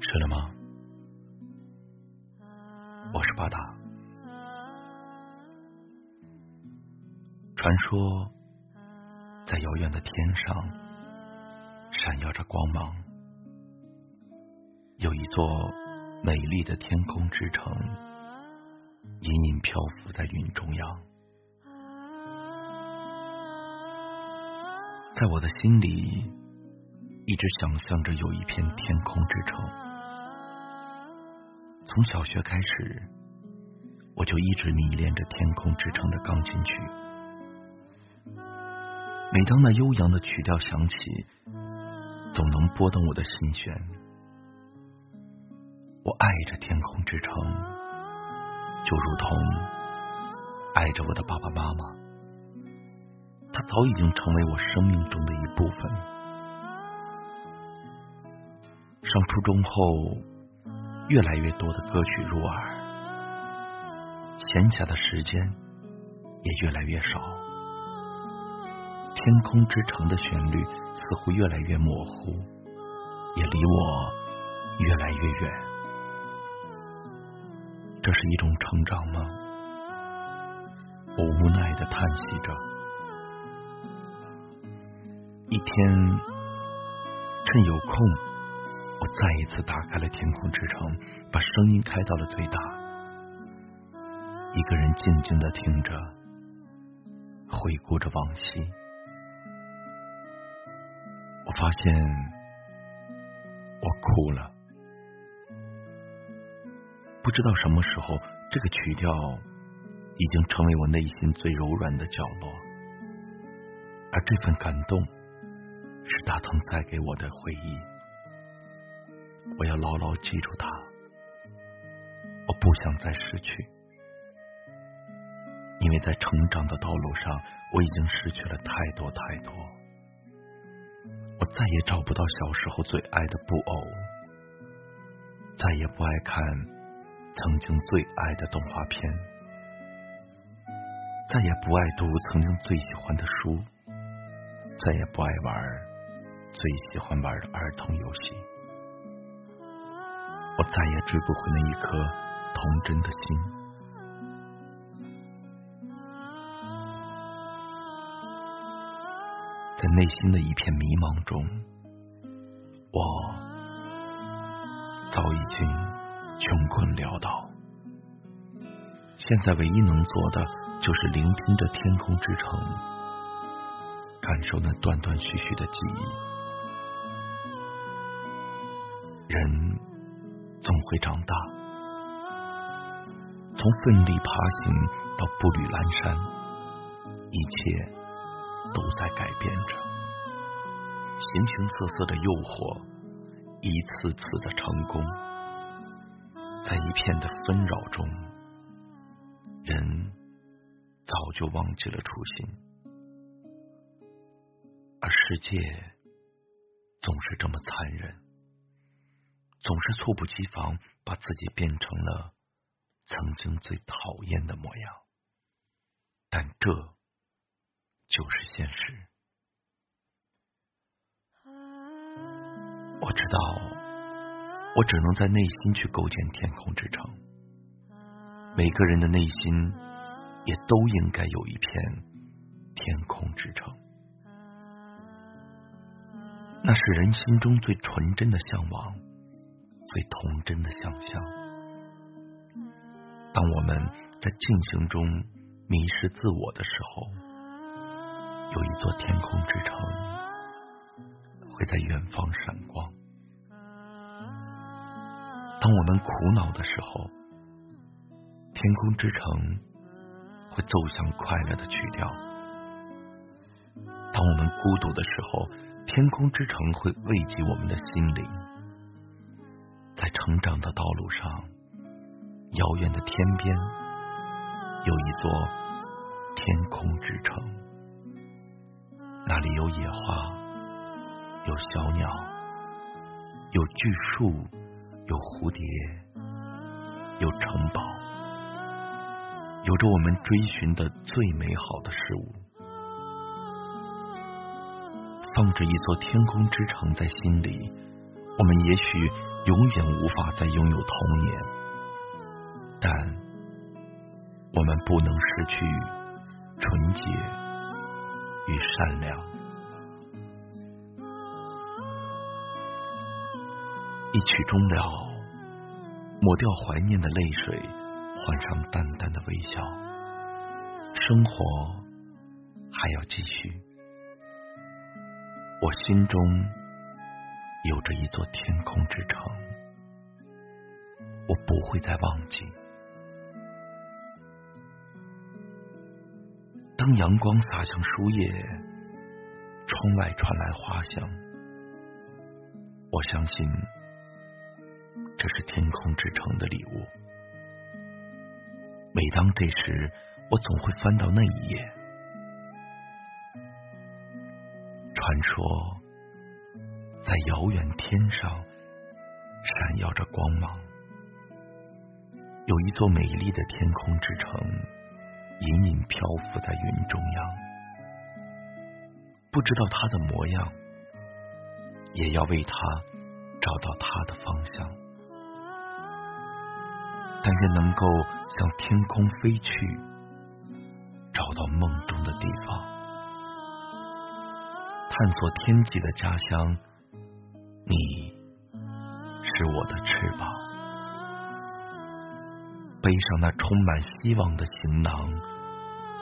睡了吗？我是巴达。传说，在遥远的天上，闪耀着光芒，有一座美丽的天空之城，隐隐漂浮在云中央。在我的心里，一直想象着有一片天空之城。从小学开始，我就一直迷恋着天空之城的钢琴曲。每当那悠扬的曲调响起，总能拨动我的心弦。我爱着天空之城，就如同爱着我的爸爸妈妈。他早已经成为我生命中的一部分。上初中后，越来越多的歌曲入耳，闲暇的时间也越来越少。天空之城的旋律似乎越来越模糊，也离我越来越远。这是一种成长吗？我无奈的叹息着。一天，趁有空，我再一次打开了天空之城，把声音开到了最大。一个人静静的听着，回顾着往昔。我发现，我哭了。不知道什么时候，这个曲调已经成为我内心最柔软的角落，而这份感动。是他曾带给我的回忆，我要牢牢记住他。我不想再失去，因为在成长的道路上，我已经失去了太多太多。我再也找不到小时候最爱的布偶，再也不爱看曾经最爱的动画片，再也不爱读曾经最喜欢的书，再也不爱玩。最喜欢玩的儿童游戏，我再也追不回那一颗童真的心。在内心的一片迷茫中，我早已经穷困潦倒。现在唯一能做的，就是聆听着天空之城，感受那断断续续的记忆。人会长大，从奋力爬行到步履阑珊，一切都在改变着。形形色色的诱惑，一次次的成功，在一片的纷扰中，人早就忘记了初心，而世界总是这么残忍。总是猝不及防，把自己变成了曾经最讨厌的模样。但这就是现实。我知道，我只能在内心去构建天空之城。每个人的内心也都应该有一片天空之城，那是人心中最纯真的向往。最童真的想象。当我们在进行中迷失自我的时候，有一座天空之城会在远方闪光。当我们苦恼的时候，天空之城会奏响快乐的曲调。当我们孤独的时候，天空之城会慰藉我们的心灵。在成长的道路上，遥远的天边有一座天空之城，那里有野花，有小鸟，有巨树，有蝴蝶，有城堡，有着我们追寻的最美好的事物，放着一座天空之城在心里。我们也许永远无法再拥有童年，但我们不能失去纯洁与善良。一曲终了，抹掉怀念的泪水，换上淡淡的微笑，生活还要继续。我心中有着一座天空之城，我不会再忘记。当阳光洒向书页，窗外传来花香，我相信这是天空之城的礼物。每当这时，我总会翻到那一页。传说，在遥远天上闪耀着光芒，有一座美丽的天空之城，隐隐漂浮在云中央。不知道它的模样，也要为它找到它的方向。但愿能够向天空飞去，找到梦中的地方。探索天际的家乡，你是我的翅膀，背上那充满希望的行囊，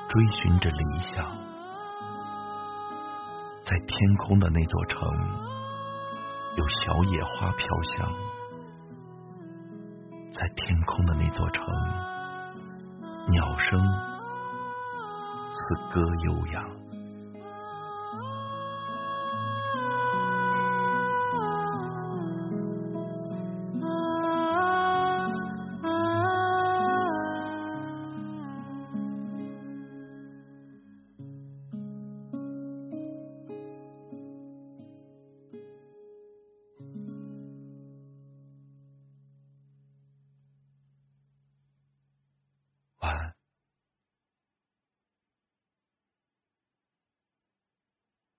追寻着理想，在天空的那座城，有小野花飘香，在天空的那座城，鸟声似歌悠扬。